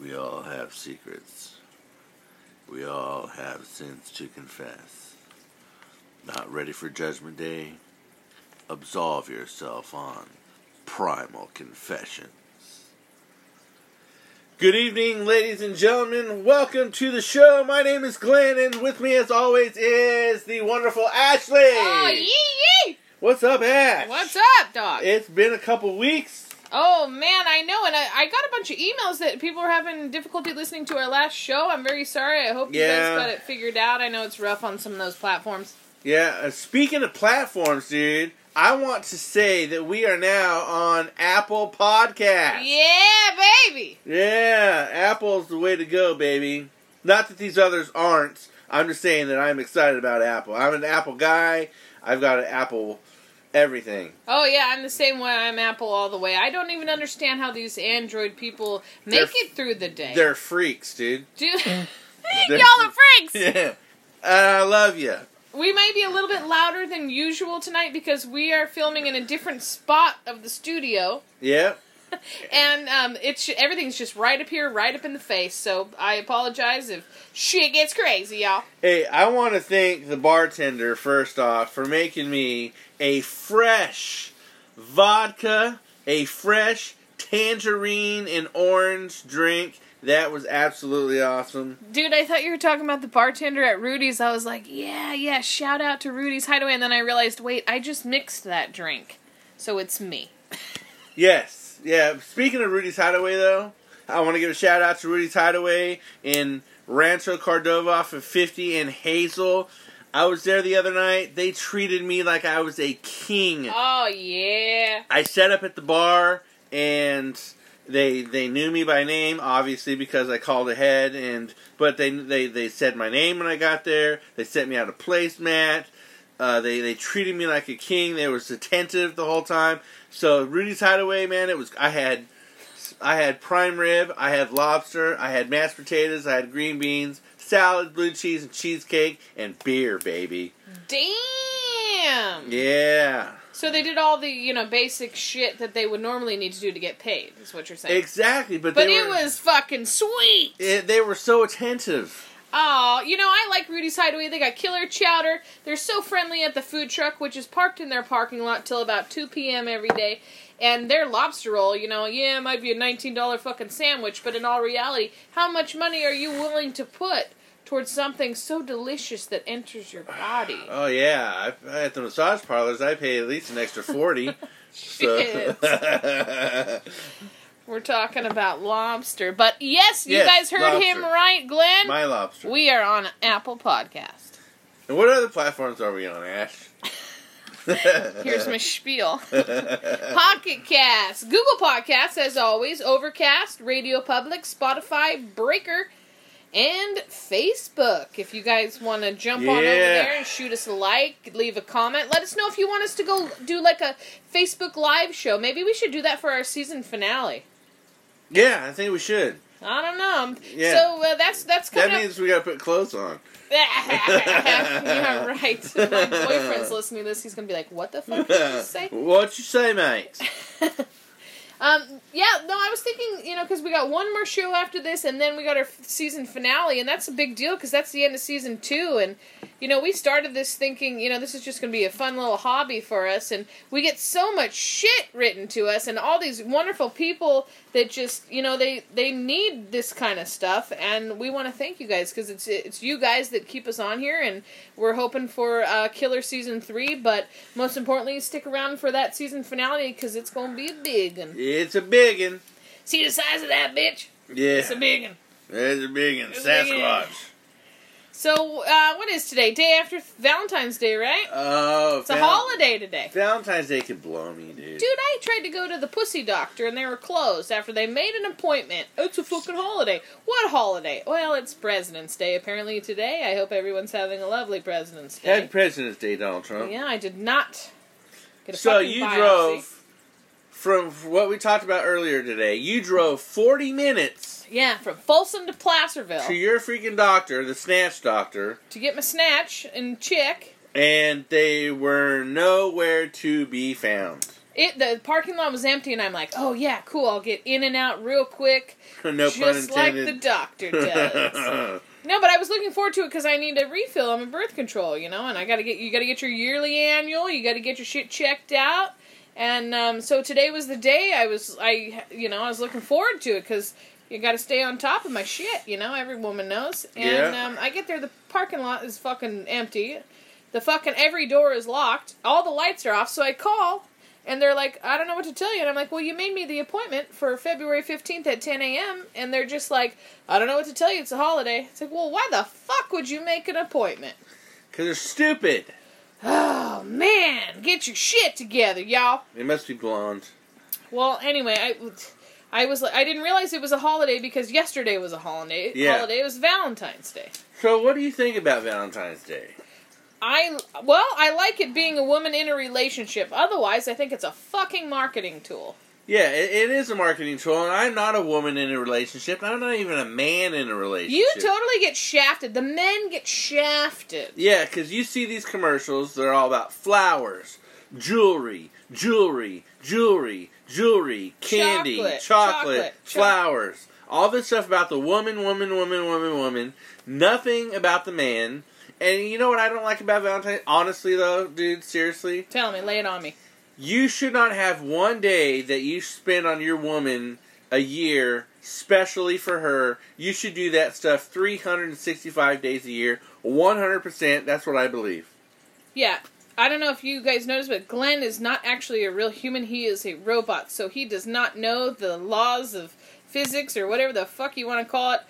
We all have secrets. We all have sins to confess. Not ready for Judgment Day? Absolve yourself on Primal Confessions. Good evening, ladies and gentlemen. Welcome to the show. My name is Glenn, and with me, as always, is the wonderful Ashley. Oh, yee yee! What's up, Ash? What's up, dog? It's been a couple weeks. Oh, man, I know. And I, I got a bunch of emails that people are having difficulty listening to our last show. I'm very sorry. I hope you Yeah. guys got it figured out. I know it's rough on some of those platforms. Yeah, uh, speaking of platforms, dude, I want to say that we are now on Apple Podcast. Yeah, baby! Yeah, Apple's the way to go, baby. Not that these others aren't. I'm just saying that I'm excited about Apple. I'm an Apple guy. I've got an Apple everything. Oh, yeah, I'm the same way. I'm Apple all the way. I don't even understand how these Android people make They're- it through the day. They're freaks, dude. Dude, mm. They're- y'all are freaks! Yeah. I love you. We might be a little bit louder than usual tonight because we are filming in a different spot of the studio. Yeah. and um, it's everything's just right up here, right up in the face. So I apologize if shit gets crazy, y'all. Hey, I want to thank the bartender first off for making me a fresh vodka, a fresh tangerine and orange drink. That was absolutely awesome. Dude, I thought you were talking about the bartender at Rudy's. I was like, yeah, yeah, shout out to Rudy's Hideaway. And then I realized, wait, I just mixed that drink. So it's me. Yes, yeah. Speaking of Rudy's Hideaway, though, I want to give a shout out to Rudy's Hideaway in Rancho Cordova off of 50 and Hazel. I was there the other night. They treated me like I was a king. Oh, yeah. I set up at the bar and they they knew me by name obviously because I called ahead and but they they they said my name when I got there. They sent me out a placemat. Uh, they they treated me like a king. They was attentive the whole time. So Rudy's Hideaway, man, it was I had I had prime rib, I had lobster, I had mashed potatoes, I had green beans, salad, blue cheese, and cheesecake, and beer, baby. Damn. Yeah. So they did all the, you know, basic shit that they would normally need to do to get paid, is what you're saying. Exactly, but, but it were, was fucking sweet. it, they were so attentive. Oh, you know, I like Rudy's Hideaway. They got killer chowder. They're so friendly at the food truck, which is parked in their parking lot till about 2 p.m. every day. And their lobster roll, you know, yeah, it might be a $19 fucking sandwich, but in all reality, how much money are you willing to put towards something so delicious that enters your body? Oh yeah, I, at the massage parlors, I pay at least an extra forty. Shit. so. We're talking about lobster. But yes, you Yes, guys heard him right, Glenn. my lobster. we are on Apple Podcast. and what other platforms are we on, Ash? Here's my spiel. Pocket Cast, Google Podcasts, as always, Overcast, Radio Public, Spotify, Breaker, and Facebook. If you guys want to jump on over there and shoot us a like, leave a comment, let us know if you want us to go do like a Facebook Live show. Maybe we should do that for our season finale. Yeah, I think we should. I don't know. Yeah. So uh, that's that's That coming up. means we gotta put clothes on. yeah, right. My boyfriend's listening to this. He's gonna be like, "What the fuck did you say?" what you say, mate? Um, yeah, no, I was thinking, you know, because we got one more show after this, and then we got our f- season finale, and that's a big deal because that's the end of season two. And, you know, we started this thinking, you know, this is just going to be a fun little hobby for us, and we get so much shit written to us, and all these wonderful people that just, you know, they they need this kind of stuff, and we want to thank you guys because it's it's you guys that keep us on here, and we're hoping for uh, killer season three, but most importantly, stick around for that season finale because it's going to be a big one. It's a biggin. See the size of that bitch? Yeah, It's a big one. it's a a biggin. Sasquatch. So, uh, what is today? Day after Valentine's Day, right? Oh, It's a holiday today. Valentine's Day could blow me, dude. Dude, I tried to go to the pussy doctor and they were closed after they made an appointment. It's a fucking holiday. What holiday? Well, it's President's Day apparently today. I hope everyone's having a lovely President's Day. Had President's Day, Donald Trump. Yeah, I did not get a So you biopsy. drove from what we talked about earlier today. You drove 40 minutes Yeah, from Folsom to Placerville to your freaking doctor, the snatch doctor, to get my snatch and chick. and they were nowhere to be found. it the parking lot was empty, and I'm like, oh yeah, cool. I'll get in and out real quick, no just like the doctor does. no, but I was looking forward to it because I need a refill on my birth control, you know, and I gotta get you gotta get your yearly annual. You gotta get your shit checked out. And um, so today was the day I was I you know I was looking forward to it because you got to stay on top of my shit. You know every woman knows. And Yeah. um, I get there, the parking lot is fucking empty. The fucking every door is locked. All the lights are off. So I call, and they're like, I don't know what to tell you. And I'm like, Well, you made me the appointment for February 15th at 10 a.m. And they're just like, I don't know what to tell you. It's a holiday. It's like, Well, why the fuck would you make an appointment? Because they're stupid. Oh man, get your shit together, y'all. They must be blonde. Well, anyway, I, I was I didn't realize it was a holiday because yesterday was a holiday. Yeah. Holiday it was Valentine's Day. So, what do you think about Valentine's Day? I well, I like it being a woman in a relationship. Otherwise, I think it's a fucking marketing tool. Yeah, it, it is a marketing tool, and I'm not a woman in a relationship. I'm not even a man in a relationship. You totally get shafted. The men get shafted. Yeah, because you see these commercials, they're all about flowers, jewelry, jewelry, jewelry, jewelry, candy, Chocolate, chocolate, chocolate, cho- flowers. All this stuff about the woman, woman, woman, woman, woman. Nothing about the man. And you know what I don't like about Valentine's? Honestly, though, dude, seriously, Tell me, lay it on me. You should not have one day that you spend on your woman a year specially for her. You should do that stuff 365 days a year, 100%. That's what I believe. Yeah, I don't know if you guys noticed, but Glenn is not actually a real human. He is a robot, so he does not know the laws of physics or whatever the fuck you want to call it.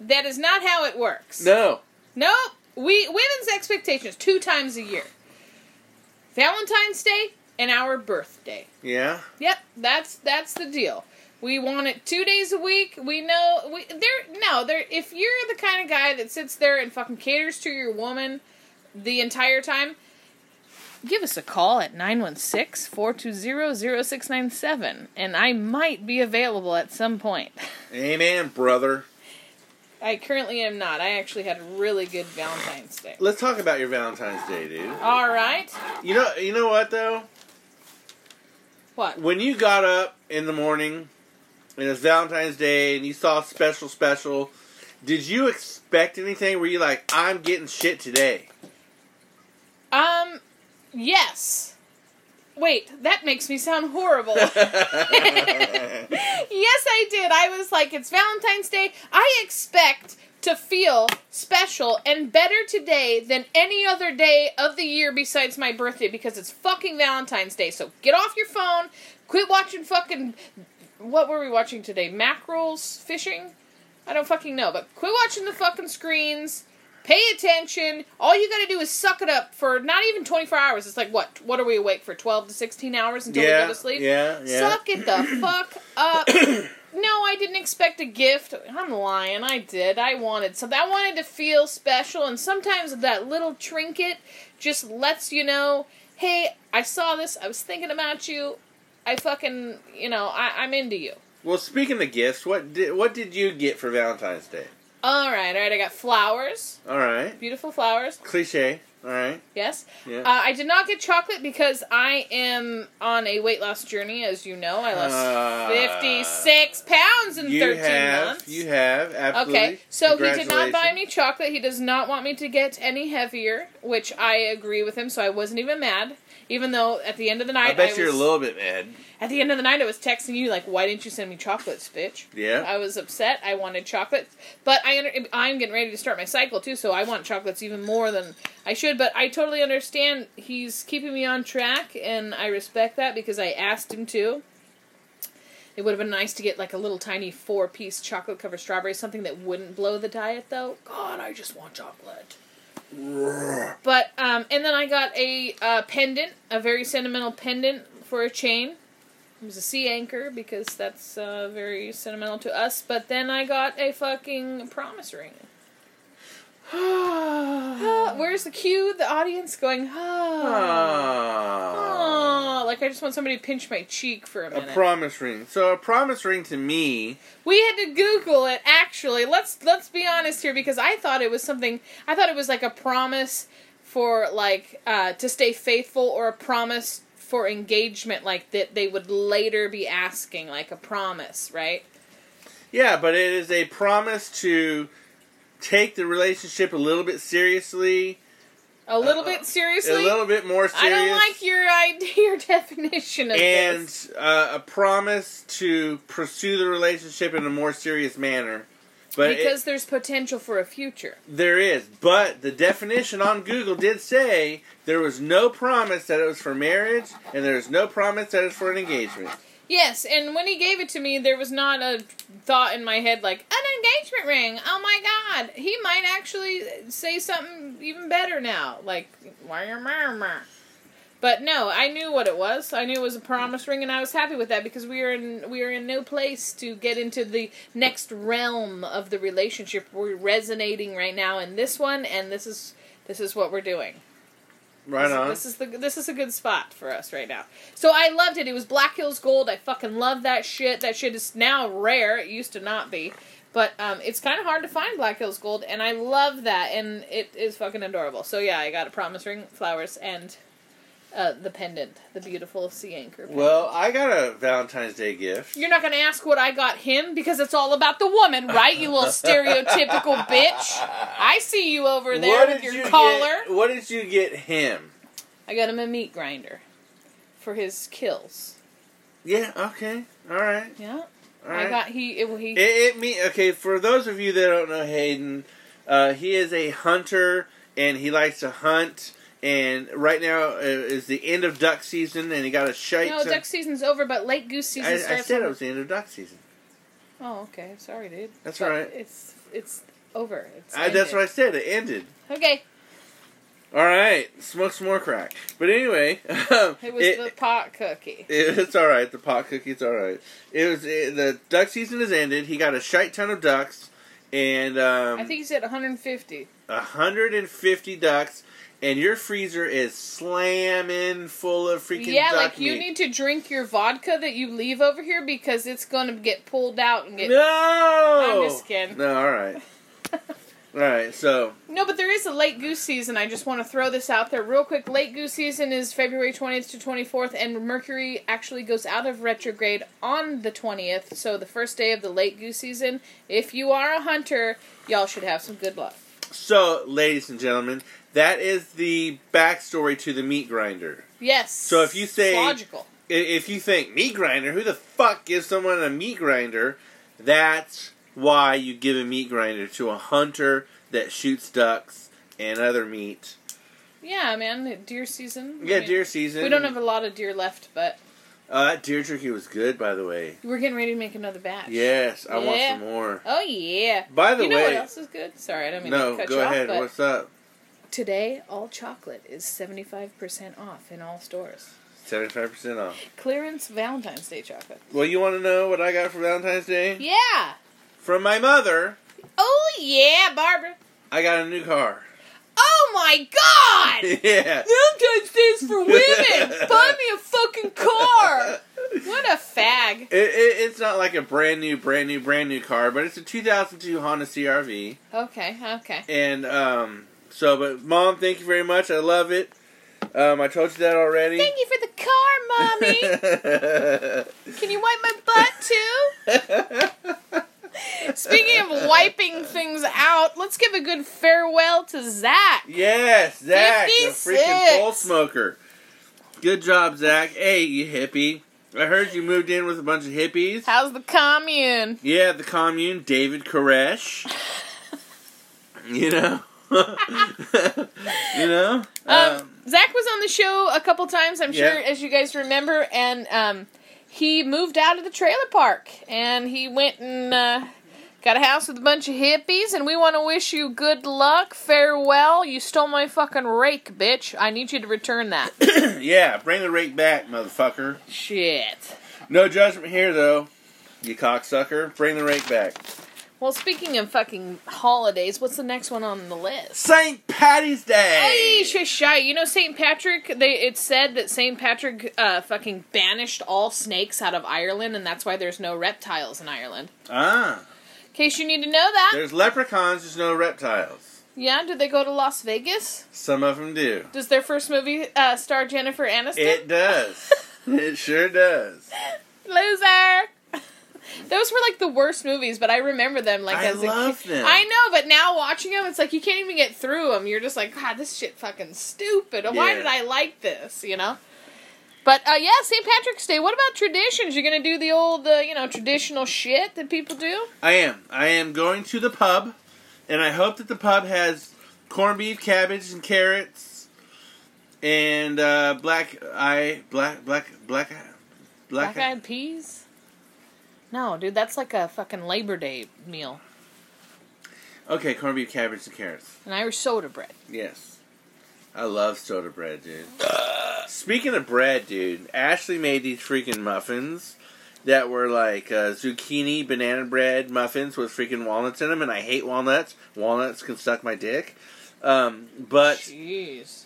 That is not how it works. No. Nope. We women's expectations two times a year. Valentine's Day and our birthday. Yeah. Yep, that's that's the deal. We want it two days a week. We know we there no there. If you're the kind of guy that sits there and fucking caters to your woman the entire time, give us a call at 916-420-0697 and I might be available at some point. Amen, brother. I currently am not. I actually had a really good Valentine's Day. Let's talk about your Valentine's Day, dude. All right. You know, you know what though? What? When you got up in the morning and it's Valentine's Day and you saw special special, did you expect anything? Were you like, I'm getting shit today? Um yes. Wait, that makes me sound horrible. yes, I did. I was like, it's Valentine's Day. I expect to feel special and better today than any other day of the year besides my birthday because it's fucking Valentine's Day. So get off your phone. Quit watching fucking. What were we watching today? Mackerels fishing? I don't fucking know, but quit watching the fucking screens. Pay attention. All you gotta do is suck it up for not even 24 hours. It's like, what? What are we awake for? 12 to 16 hours until we go to sleep? yeah, yeah. Suck it the fuck up. no, I didn't expect a gift. I'm lying. I did. I wanted something. I wanted to feel special, and sometimes that little trinket just lets you know, hey, I saw this. I was thinking about you. I fucking, you know, I, I'm into you. Well, speaking of gifts, what did what did you get for Valentine's Day? All right, all right. I got flowers, All right, beautiful flowers. cliche. All right, Yes. yeah. Uh, I did not get chocolate because I am on a weight loss journey, as you know. I lost Uh, 56 pounds in 13 have, months. you have absolutely. Okay, so he did not buy me chocolate. He does not want me to get any heavier, which I agree with him. So I wasn't even mad, even though at the end of the night, I bet was, you're a little bit mad. At the end of the night, I was texting you like, "Why didn't you send me chocolates, bitch?" Yeah. I was upset. I wanted chocolates, but I under- I'm getting ready to start my cycle too, so I want chocolates even more than I should. But I totally understand. He's keeping me on track, and I respect that because I asked him to. It would have been nice to get like a little tiny four piece chocolate covered strawberry, something that wouldn't blow the diet though. God, I just want chocolate. But um, and then I got a uh, pendant, a very sentimental pendant for a chain. It was a sea anchor because that's uh, very sentimental to us. But then I got a fucking promise ring. Ah, where's the cue? The audience going, ah. Like I just want somebody to pinch my cheek for a A promise ring. So a promise ring to me, we had to Google it. Actually, let's let's be honest here because I thought it was something. I thought it was like a promise for like uh, to stay faithful or a promise for engagement, like that they would later be asking, like a promise, right? Yeah, but it is a promise to take the relationship a little bit seriously, A little Uh, bit seriously. a little bit more serious. I don't like your idea, your definition of and this. uh, a promise to pursue the relationship in a more serious manner. But it- Because there's potential for a future. there is, but the definition on Google did say there was no promise that it was for marriage, and there was no promise that it's for an engagement. Yes, and when he gave it to me, there was not a thought in my head like an engagement ring. Oh my god, he might actually say something even better now, like. But no, I knew what it was. I knew it was a promise ring, and I was happy with that because we are in we are in no place to get into the next realm of the relationship. We're resonating right now in this one, and this is this is what we're doing. Right This- on. This is the this is a good spot for us right now. So I loved it. It was Black Hills Gold. I fucking love that shit. That shit is now rare. It used to not be. But um, it's kind of hard to find Black Hills Gold, and I love that, and it is fucking adorable. So yeah, I got a promise ring, flowers, and uh, the pendant, the beautiful sea anchor. Pendant. well, I got a Valentine's Day gift. You're not gonna ask what I got him because it's all about the woman, right? You little stereotypical bitch. I see you over there what with did your you collar. Get, what did you get him? I got him a meat grinder for his kills. Yeah. Okay. All right. Yeah. All right. I got he it, he It, it me okay. For those of you that don't know Hayden, uh, he is a hunter and he likes to hunt. And right now uh, is the end of duck season, and he got a shite. No, duck season's over, but late goose season I, I said it was the end of duck season. Oh, okay. Sorry, dude. That's But right. It's it's over. It's I, that's what I said. It ended. Okay. All right, smoke some more crack. But anyway, um, It was the pot cookie. it- it's all right. The pot cookie's all right. It was it, the duck season has ended. He got a shite ton of ducks, and um, I think he said 150. 150 ducks, and your freezer is slamming full of freaking Yeah, duck like you meat. need to drink your vodka that you leave over here because it's going to get pulled out and get. no, I'm just kidding. No, all right, all right. So No, but there is a late goose season. I just want to throw this out there real quick. Late goose season is February 20th to 24th, and Mercury actually goes out of retrograde on the 20th, so the first day of the late goose season. If you are a hunter, y'all should have some good luck. so, ladies and gentlemen, that is the backstory to the meat grinder. Yes. So if you say- It's logical. If you think meat grinder, who the fuck gives someone a meat grinder? That's why you give a meat grinder to a hunter that shoots ducks and other meat. Yeah, man, deer season. I Yeah, mean, deer season. We don't have a lot of deer left, but Uh, that deer jerky was good, by the way. we're getting ready to make another batch. Yes, I want some more. Oh yeah. By the you know way, what else is good? Sorry, I don't mean no, to cut go you ahead. off, but What's up? Today all chocolate is seventy five percent off in all stores. Seventy-five percent off. Clearance Valentine's Day chocolate. Well, you want to know what I got for Valentine's Day? Yeah. From my mother, Oh yeah, Barbara. I got a new car. Oh my God! yeah. Valentine's Day is for women. Buy me a fucking car. What a fag. It, it, it's not like a brand new, brand new, brand new car, but it's a 2002 Honda CRV. Okay, okay. And um, so, but mom, thank you very much. I love it. Um, I told you that already. Thank you for the car, mommy. Can you wipe my butt too? Speaking of wiping things out, let's give a good farewell to Zach. yes, Zach, the 56. freaking pole smoker. Good job, Zach. Hey, you hippie. I heard you moved in with a bunch of hippies. How's the commune? Yeah, the commune, David Koresh. you know? you know? Um, Zach was on the show a couple times, I'm sure, Yeah. as you guys remember, and um, he moved out of the trailer park and he went and uh, got a house with a bunch of hippies. And we want to wish you good luck, farewell. You stole my fucking rake, bitch. I need you to return that. yeah, bring the rake back, motherfucker. Shit. No judgment here, though. You cocksucker. Bring the rake back. Well, speaking of fucking holidays, what's the next one on the list? St. Patty's Day! Hey, shy. You know St. Patrick. They it said that St. Patrick uh, fucking banished all snakes out of Ireland, and that's why there's no reptiles in Ireland. Ah, In case you need to know that. there's leprechauns, there's no reptiles. Yeah, do they go to Las Vegas? Some of them do. Does their first movie uh, star Jennifer Aniston? It does. it sure does. Loser. Those were like the worst movies, but I remember them like I as a kid. them. I know, but now watching them, it's like you can't even get through them. You're just like, God, this shit fucking stupid. Why Yeah. did I like this? You know. But uh, yeah, St. Patrick's Day. What about traditions? You're gonna do the old, uh, you know, traditional shit that people do? I am. I am going to the pub, and I hope that the pub has corned beef, cabbage, and carrots, and uh, black eye, black, black, black, black, Black eyed peas? No, dude, that's like a fucking Labor Day meal. Okay, corned beef, cabbage, and carrots. An Irish soda bread. Yes. I love soda bread, dude. Speaking of bread, dude, Ashley made these freaking muffins that were like uh, zucchini banana bread muffins with freaking walnuts in them, and I hate walnuts. Walnuts can suck my dick. Um, but Jeez.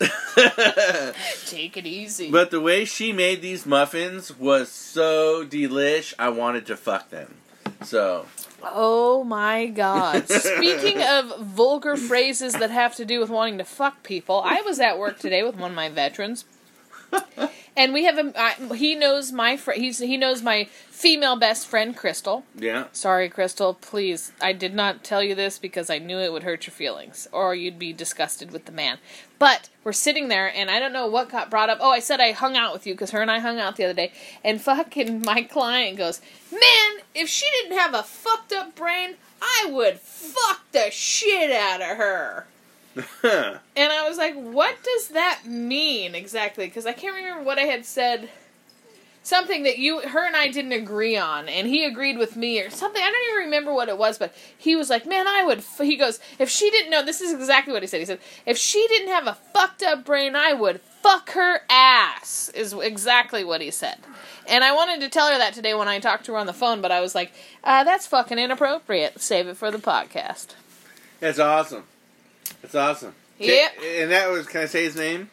Take it easy. but the way she made these muffins was so delish. I wanted to fuck them. So Oh my god. Speaking of vulgar phrases that have to do with wanting to fuck people, I was at work today with one of my veterans. And we have a I, he knows my fr- he's he knows my female best friend Crystal. yeah, Sorry Crystal, please. I did not tell you this because I knew it would hurt your feelings or you'd be disgusted with the man. But we're sitting there and I don't know what got brought up. Oh, I said I hung out with you because her and I hung out the other day and fucking my client goes, "Man, if she didn't have a fucked up brain, I would fuck the shit out of her." And I was like, what does that mean exactly? Because I can't remember what I had said. Something that you, her and I didn't agree on, and he agreed with me or something. I don't even remember what it was, but he was like, man, I would. F-. He goes, if she didn't know, this is exactly what he said. He said, if she didn't have a fucked up brain, I would fuck her ass, is exactly what he said. And I wanted to tell her that today when I talked to her on the phone, but I was like, uh, that's fucking inappropriate. Save it for the podcast. that's awesome. That's awesome. Yep. And that was. Can I say his name?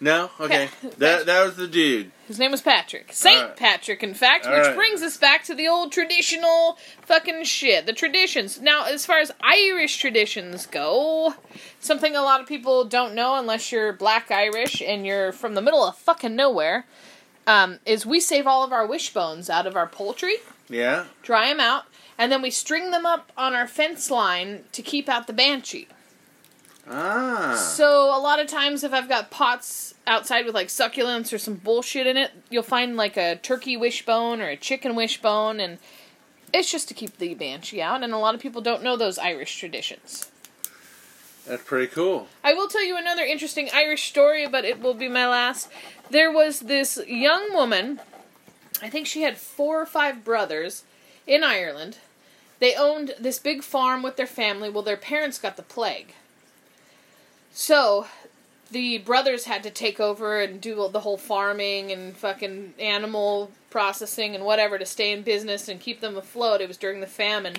No. Okay. That that was the dude. His name was Patrick. Saint Alright. Patrick, in fact, which Alright. brings us back to the old traditional fucking shit. The traditions. Now, as far as Irish traditions go, something a lot of people don't know unless you're black Irish and you're from the middle of fucking nowhere, um, is we save all of our wishbones out of our poultry, Yeah. dry them out, and then we string them up on our fence line to keep out the banshee. Ah. So a lot of times, if I've got pots outside with like succulents or some bullshit in it, you'll find like a turkey wishbone or a chicken wishbone, and it's just to keep the banshee out. And a lot of people don't know those Irish traditions. That's pretty cool. I will tell you another interesting Irish story, but it will be my last. There was this young woman, I think she had four or five brothers in Ireland. They owned this big farm with their family. Well, their parents got the plague. So, the brothers had to take over and do the whole farming and fucking animal processing and whatever to stay in business and keep them afloat. It was during the famine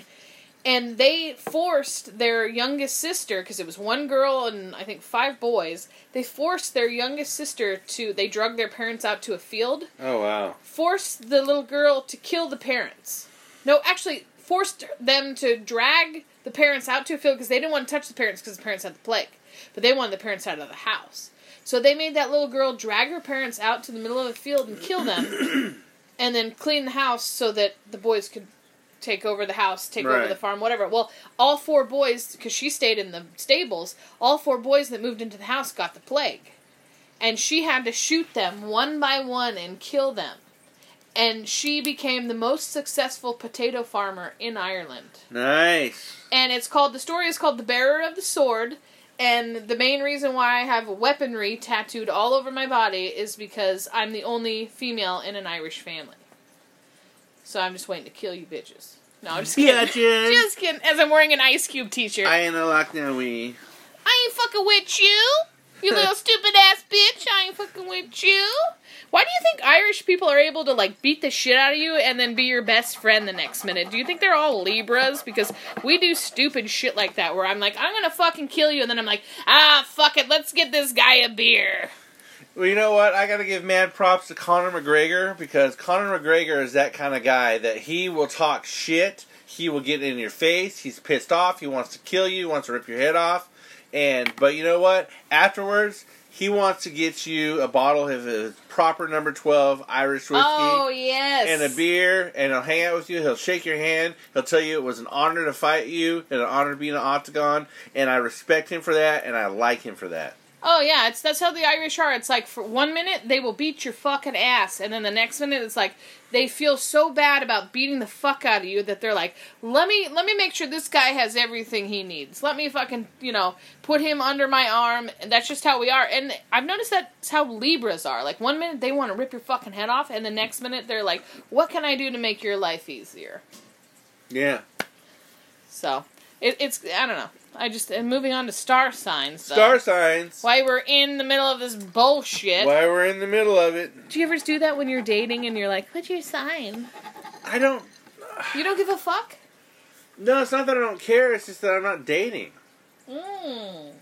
and they forced their youngest sister because it was one girl and i think five boys they forced their youngest sister to they drug their parents out to a field Oh wow. forced the little girl to kill the parents no actually forced them to drag the parents out to a field because they didn't want to touch the parents because the parents had the plague but they wanted the parents out of the house so they made that little girl drag her parents out to the middle of the field and kill them and then clean the house so that the boys could take over the house, take over the farm, whatever. Well, all four boys, because she stayed in the stables, all four boys that moved into the house got the plague. And she had to shoot them one by one and kill them. And she became the most successful potato farmer in Ireland. Nice. And it's called, the story is called The Bearer of the Sword. And the main reason why I have weaponry tattooed all over my body is because I'm the only female in an Irish family. So I'm just waiting to kill you bitches. No, I'm just kidding. Bitches. Just kidding. As I'm wearing an Ice Cube t-shirt. I ain't a lockdown wee. I ain't fucking with you. You little stupid ass bitch. I ain't fucking with you. Why do you think Irish people are able to like beat the shit out of you and then be your best friend the next minute? Do you think they're all Libras? Because we do stupid shit like that where I'm like, I'm gonna fucking kill you, and then I'm like, ah, fuck it, let's get this guy a beer. Well, you know what? I got to give mad props to Conor McGregor because Conor McGregor is that kind of guy that he will talk shit. He will get in your face. He's pissed off. He wants to kill you. He wants to rip your head off. And but you know what? Afterwards, he wants to get you a bottle of his proper number twelve Irish whiskey. Oh yes. and a beer, and he'll hang out with you. He'll shake your hand. He'll tell you it was an honor to fight you and an honor to be in an octagon. And I respect him for that, and I like him for that. Oh yeah, it's that's how the Irish are. It's like for one minute they will beat your fucking ass, and then the next minute it's like they feel so bad about beating the fuck out of you that they're like, let me let me make sure this guy has everything he needs. Let me fucking you know put him under my arm. And that's just how we are. And I've noticed that's how Libras are. Like one minute they want to rip your fucking head off, and the next minute they're like, what can I do to make your life easier? Yeah. So it, it's I don't know. I just and moving on to star signs. Though. Star signs. Why we're in the middle of this bullshit. Why we're in the middle of it. Do you ever do that when you're dating and you're like, "What's your sign?" I don't. You don't give a fuck. No, it's not that I don't care. It's just that I'm not dating. Mm.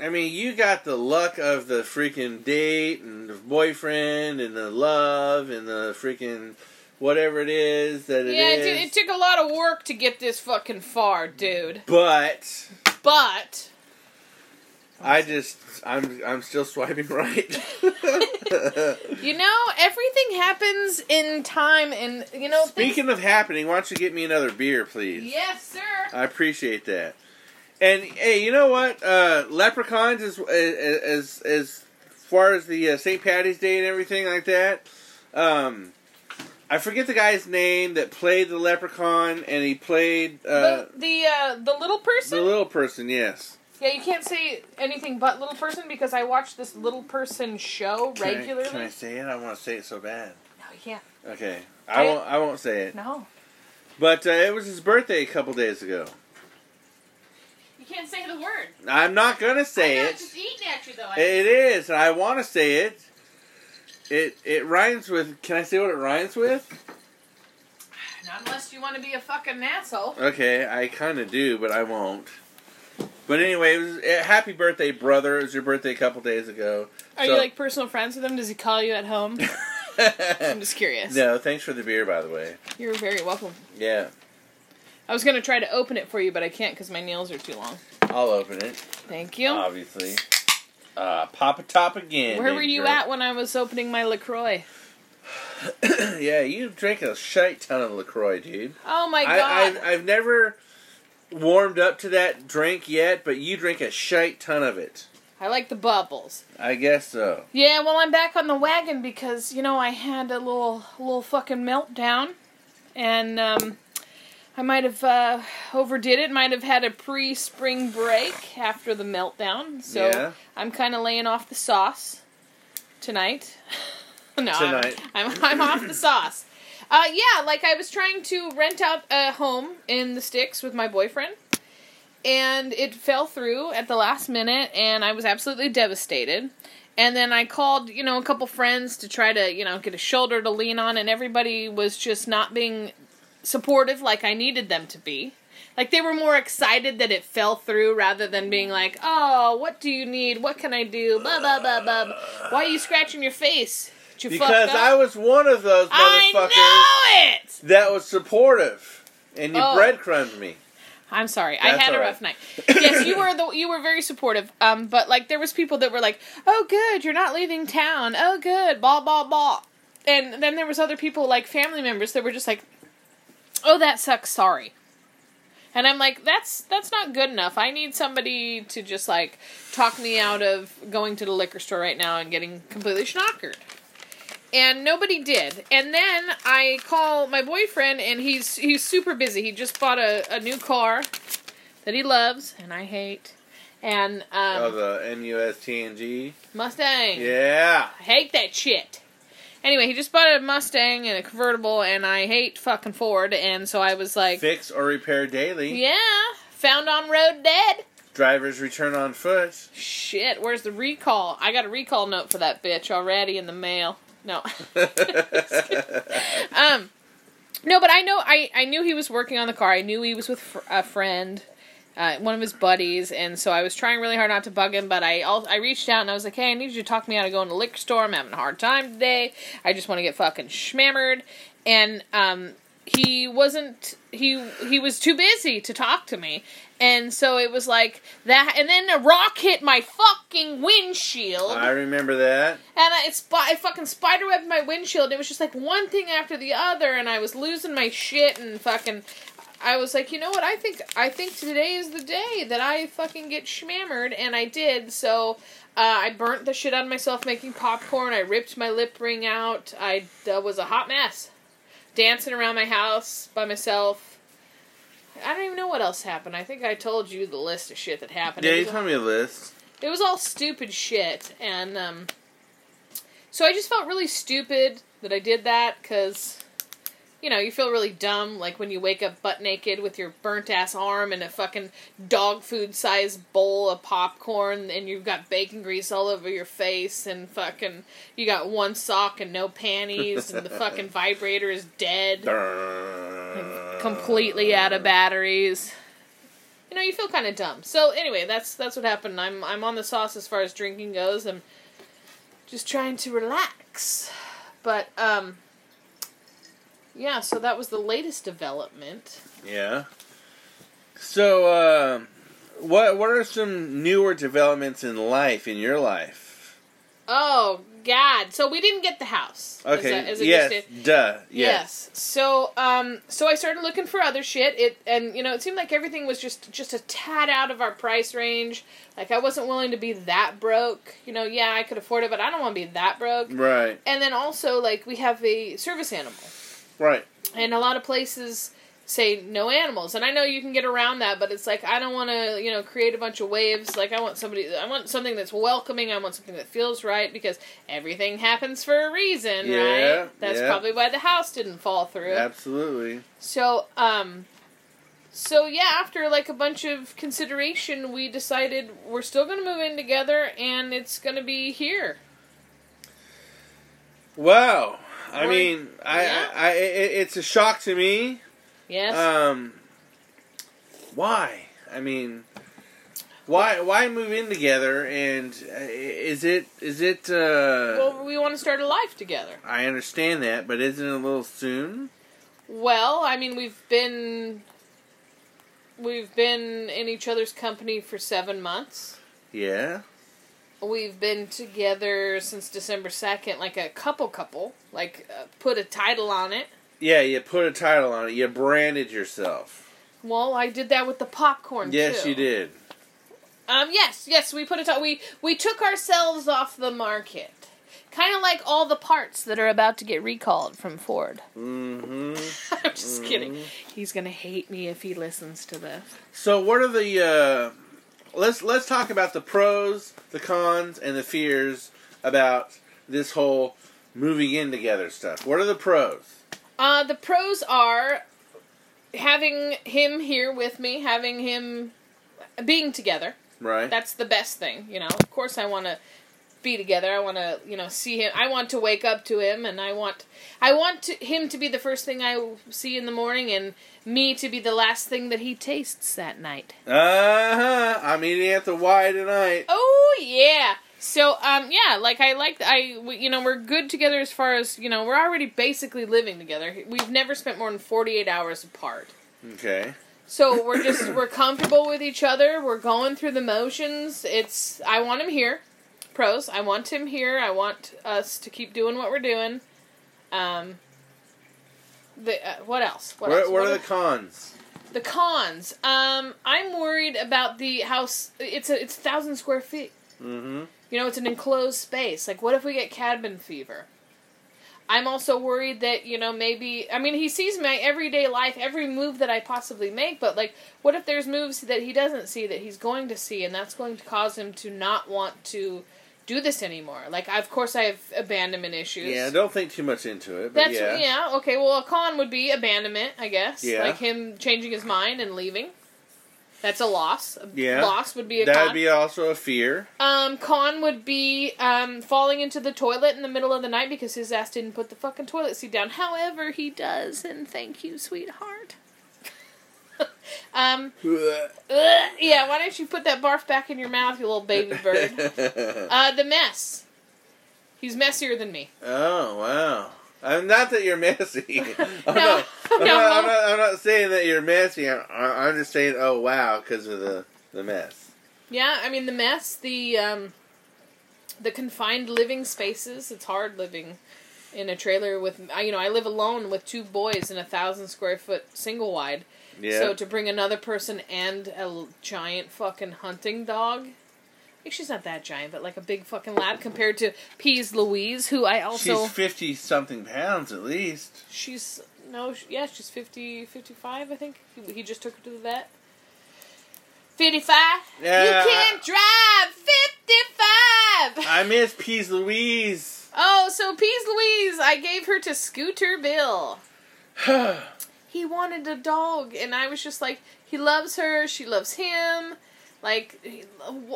I mean, you got the luck of the freaking date and the boyfriend and the love and the freaking whatever it is that it yeah, it, is. did, it took a lot of work to get this fucking far, dude. but But I just I'm I'm still swiping right. you know, everything happens in time, and you know. things- Speaking of happening, why don't you get me another beer, please? yes, sir. I appreciate that. And hey, you know what? Uh, leprechauns as as as far as the uh, St. Patty's Day and everything like that. Um, I forget the guy's name that played the leprechaun, and he played uh, the the uh, the little person. the little person. Yes. yeah, you can't say anything but little person because I watch this little person show Can I- regularly. Can I, say it? I want to say it so bad. No, you can't. Okay, I I- won't. I won't say it. No, But uh, it was his birthday a couple days ago. you can't say the word. I'm not gonna say I know, it. it's Just eating at you though. I- It is. I want to say it. It it rhymes with. Can I say what it rhymes with? Not unless you want to be a fucking asshole. Okay, I kind of do, but I won't. But anyway, it was, eh, happy birthday, brother! It was your birthday a couple days ago. Are So- you like personal friends with him? Does he call you at home? I'm just curious. no, thanks for the beer, by the way. You're very welcome. Yeah, I was gonna try to open it for you, but I can't because my nails are too long. I'll open it. Thank you. Obviously. Uh, pop a top again. Where were you girl. at when I was opening my Lacroix? yeah, you drank a shite ton of Lacroix, dude. Oh my god! I, I've never warmed up to that drink yet, but you drink a shite ton of it. I like the bubbles. I guess so. Yeah, well, I'm back on the wagon because you know I had a little little fucking meltdown, and um, I might have uh, overdid it. Might have had a pre-spring break after the meltdown, so Yeah. I'm kind of laying off the sauce tonight. no, I'm- I'm, I'm off the sauce. Uh, yeah, like I was trying to rent out a home in the sticks with my boyfriend, and it fell through at the last minute, and I was absolutely devastated. And then I called, you know, a couple friends to try to, you know, get a shoulder to lean on, and everybody was just not being supportive like I needed them to be. Like they were more excited that it fell through rather than being like, "Oh, what do you need? What can I do?" Blah blah blah blah. Why are you scratching your face? You Because? I was one of those I motherfuckers know it. that was supportive, and you Oh. breadcrumbed me. I'm sorry. I had a all right. rough night. yes, you were the you were very supportive. Um, but like there was people that were like, "Oh, good, you're not leaving town. Oh, good, blah blah blah." And then there was other people like family members that were just like, "Oh, that sucks. Sorry." And I'm like, "That's that's not good enough. I need somebody to just like talk me out of going to the liquor store right now and getting completely schnockered." and nobody did. And then I call my boyfriend, and he's he's super busy. He just bought a, a new car that he loves, and I hate, and um, Oh, the NUSTNG. Mustang. Yeah. I hate that shit. Anyway, he just bought a Mustang and a convertible, and I hate fucking Ford, and so I was like, Fix or repair daily. yeah, found on road dead. Drivers return on foot. Shit, where's the recall? I got a recall note for that bitch already in the mail. No. Um, no, but I know I I knew he was working on the car. I knew he was with fr- a friend, uh, one of his buddies, and so I was trying really hard not to bug him. But I I reached out and I was like, hey, I need you to talk me out of going to the liquor store. I'm having a hard time today. I just want to get fucking schmammered. And um, he wasn't he he was too busy to talk to me and so it was like that and then a rock hit my fucking windshield I remember that. and I, it, sp- I fucking spiderwebbed my windshield. It was just like one thing after the other, and I was losing my shit and fucking. I was like, you know what? I think I think today is the day that I fucking get schmammered, and I did. So uh, I burnt the shit out of myself making popcorn. I ripped my lip ring out. I uh, was a hot mess, dancing around my house by myself. I don't even know what else happened. I think I told you the list of shit that happened. Yeah, you told me a list. it was all stupid shit and um so i just felt really stupid that i did that because you know you feel really dumb like when you wake up butt naked with your burnt ass arm and a fucking dog food sized bowl of popcorn and you've got bacon grease all over your face and fucking you got one sock and no panties and the fucking vibrator is dead completely out of batteries. You know, you feel kind of dumb. So anyway, that's that's what happened. I'm I'm on the sauce as far as drinking goes. I'm just trying to relax. But um yeah, so that was the latest development. Yeah. So, uh, what what are some newer developments in life in your life? Oh God! So we didn't get the house. as Okay. a- as a yes. Duh. Yes. Yes. So um so I started looking for other shit. It and you know, it seemed like everything was just just a tad out of our price range. Like I wasn't willing to be that broke. You know, yeah, I could afford it, but I don't want to be that broke. Right. And then also like we have a service animal. Right. And a lot of places say no animals. And I know you can get around that, but it's like I don't want to, you know, create a bunch of waves. Like I want somebody I want something that's welcoming. I want something that feels right because everything happens for a reason, Yeah, right? That's yeah. probably why the house didn't fall through. Absolutely. So, um so yeah, after like a bunch of consideration, we decided we're still going to move in together and it's going to be here. Wow. I Or- mean, I, yeah. I, I it, it's a shock to me. Yes. Um, why? I mean, why why move in together? And uh, is it is it? Uh, well, we want to start a life together. I understand that, but isn't it a little soon? Well, I mean, we've been we've been in each other's company for 7 months. Yeah. We've been together since December 2nd, like a couple couple, like uh, put a title on it. Yeah, you put a title on it. You branded yourself. Well, I did that with the popcorn Yes, too. you did. Um, yes, yes, we put it. On, we we took ourselves off the market, kind of like all the parts that are about to get recalled from Ford. hmm I'm just kidding. He's gonna hate me if he listens to this. So, what are the? Uh, let's let's talk about the pros, the cons, and the fears about this whole moving in together stuff. What are the pros? Uh, the pros are having him here with me, having him being together. Right. That's the best thing, you know. Of course, I want to be together. I want to, you know, see him. I want to wake up to him, and I want, I want to, him to be the first thing I see in the morning, and me to be the last thing that he tastes that night. Uh huh. I'm eating at the Y tonight. Oh yeah. So um yeah, like I like I we, you know we're good together as far as you know we're already basically living together. We've never spent more than forty eight hours apart. Okay. So we're just we're comfortable with each other. We're going through the motions. It's I want him here. Pros. I want him here. I want us to keep doing what we're doing. Um. The uh, what else? What What, else? what are the cons? the cons? Um, I'm worried about the house. It's a it's a thousand square feet. Mm-hmm. You know, it's an enclosed space. Like, what if we get cabin fever? I'm also worried that, you know, maybe. I mean, he sees my everyday life, every move that I possibly make, but, like, what if there's moves that he doesn't see that he's going to see, and that's going to cause him to not want to do this anymore? Like, of course, I have abandonment issues. Yeah. Don't think too much into it. That's, yeah. yeah. okay, well, a con would be abandonment, I guess. Yeah. Like him changing his mind and leaving. That's a loss. A Yeah. loss would be a That con. would be also a fear. Um, con would be um, falling into the toilet in the middle of the night because his ass didn't put the fucking toilet seat down. However, he does, and thank you, sweetheart. um, yeah, why don't you put that barf back in your mouth, you little baby bird? uh, the mess. He's messier than me. oh wow. I'm not that you're messy. I'm, No, not, I'm, no. not, I'm, not, I'm not saying that you're messy. I'm, I'm just saying, oh wow, because of the the mess. Yeah, I mean the mess, the um, the confined living spaces. It's hard living in a trailer with you know I live alone with two boys in a thousand square foot single wide. Yeah. So to bring another person and a giant fucking hunting dog. Like she's not that giant, but like a big fucking lab compared to Peas Louise, who I also She's fifty something pounds at least. she's no sh- yeah she's 50, 55 I think he, he just took her to the vet. Fifty five. Yeah, you can't drive fifty five. I miss Peas Louise. Oh, so Peas Louise, I gave her to Scooter Bill. He wanted a dog, and I was just like, he loves her, she loves him. Like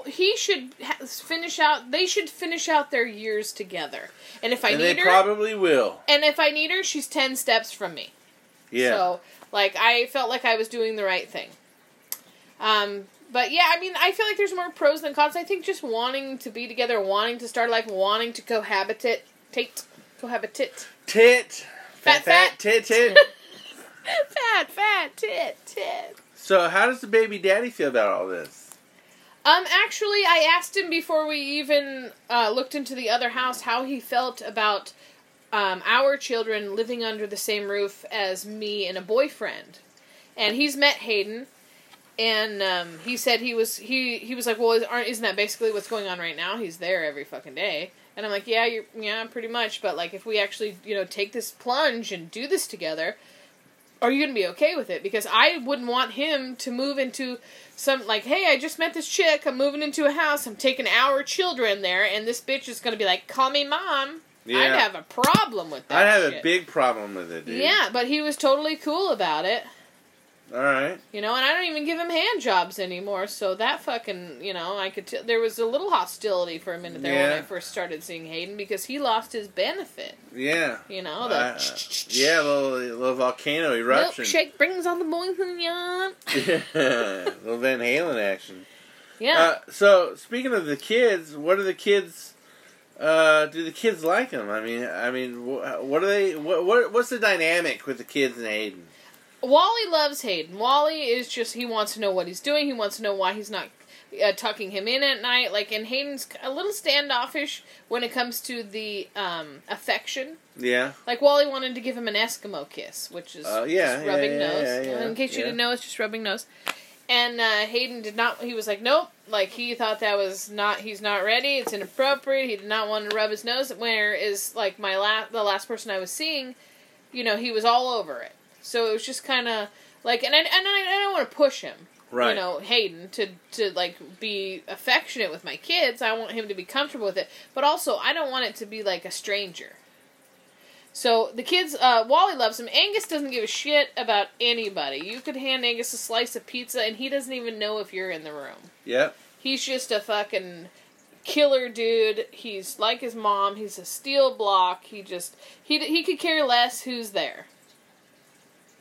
he, should finish out. They should finish out their years together. And if I and they need her, probably will. and if I need her, she's ten steps from me. Yeah. So, like, I felt like I was doing the right thing. Um, but yeah, I mean, I feel like there's more pros than cons. I think just wanting to be together, wanting to start life, wanting to cohabitate, tate, cohabitate, tit. Fat, fat. tit tit. fat, fat, tit, tit. so how does the baby daddy feel about all this? Um, actually, I asked him before we even uh, looked into the other house how he felt about um, our children living under the same roof as me and a boyfriend, and he's met Hayden, and um, he said he was he he was like, well, is, aren't isn't that basically what's going on right now? He's there every fucking day, and I'm like, yeah, you're yeah, pretty much, but like if we actually you know take this plunge and do this together. Are you gonna be okay with it? Because I wouldn't want him to move into some like, hey, I just met this chick. I'm moving into a house. I'm taking our children there, and this bitch is gonna be like, call me mom. I'd have a problem with that. I'd have a big problem with it, dude. Yeah, but he was totally cool about it. All right. You know, and I don't even give him hand jobs anymore. So that fucking, you know, I could. T- there was a little hostility for a minute there when I first started seeing Hayden because he lost his benefit. Yeah. You know, the Uh, yeah, little little volcano eruption. milkshake brings all the boys in the yard. Yeah, little Van Halen action. Yeah. Uh, so speaking of the kids, what are the kids? Uh, do the kids like him? I mean, I mean, wh- what are they? What, what what's the dynamic with the kids and Hayden? Wally loves Hayden. Wally is just he wants to know what he's doing. He wants to know why he's not uh, tucking him in at night. Like, and Hayden's a little standoffish when it comes to the um, affection. Yeah, Like Wally wanted to give him an Eskimo kiss, which is Uh, yeah, just yeah, rubbing yeah, nose. yeah, In case you didn't know, it's just rubbing nose. And uh, Hayden did not. He was like, nope. Like he thought that was not. He's not ready. It's inappropriate. He did not want to rub his nose. Where is like my last the last person I was seeing, you know, he was all over it. So it was just kind of like, and I, and I, I don't want to push him. right. You know, Hayden to to like be affectionate with my kids. I want him to be comfortable with it, but also I don't want it to be like a stranger. So the kids, uh, Wally loves him. Angus doesn't give a shit about anybody. You could hand Angus a slice of pizza, and he doesn't even know if you're in the room. Yep. He's just a fucking killer dude. He's like his mom. He's a steel block. He just he he could care less who's there.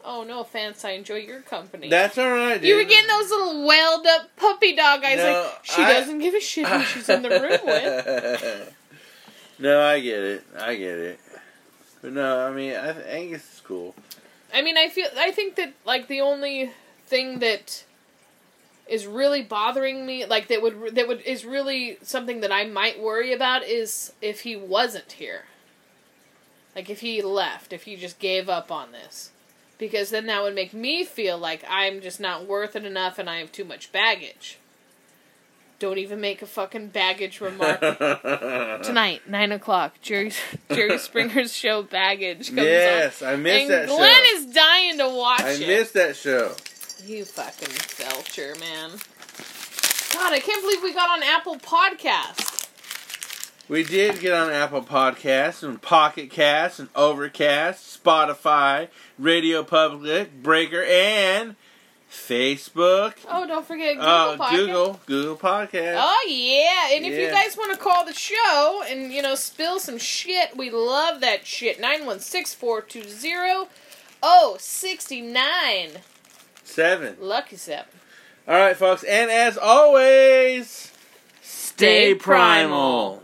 Oh no offense, I enjoy your company. That's all right. Dude. You were getting those little welled up puppy dog eyes. No, like she I- doesn't give a shit who she's in the room with. no, I get it. I get it. But no, I mean, I, th- Angus is cool. I mean, I feel I think that like the only thing that is really bothering me, like that would that would is really something that I might worry about is if he wasn't here. Like if he left, if he just gave up on this. Because then that would make me feel like I'm just not worth it enough and I have too much baggage. Don't even make a fucking baggage remark tonight, nine o'clock. Jerry Jerry Springer's show baggage comes yes, I on, missed and that Glenn show. Glenn is dying to watch I it. missed that show. You fucking felcher, man. God, I can't believe we got on Apple Podcast. We did get on Apple Podcasts and Pocket Casts and Overcast, Spotify, Radio Public, Breaker, and Facebook. Oh, don't forget Google Uh, Podcast. Google, Google Podcast. Oh yeah, and if you guys want to call the show and you know spill some shit, we love that shit. 916-420-069. Seven. Lucky seven. All right, folks, and as always, stay primal.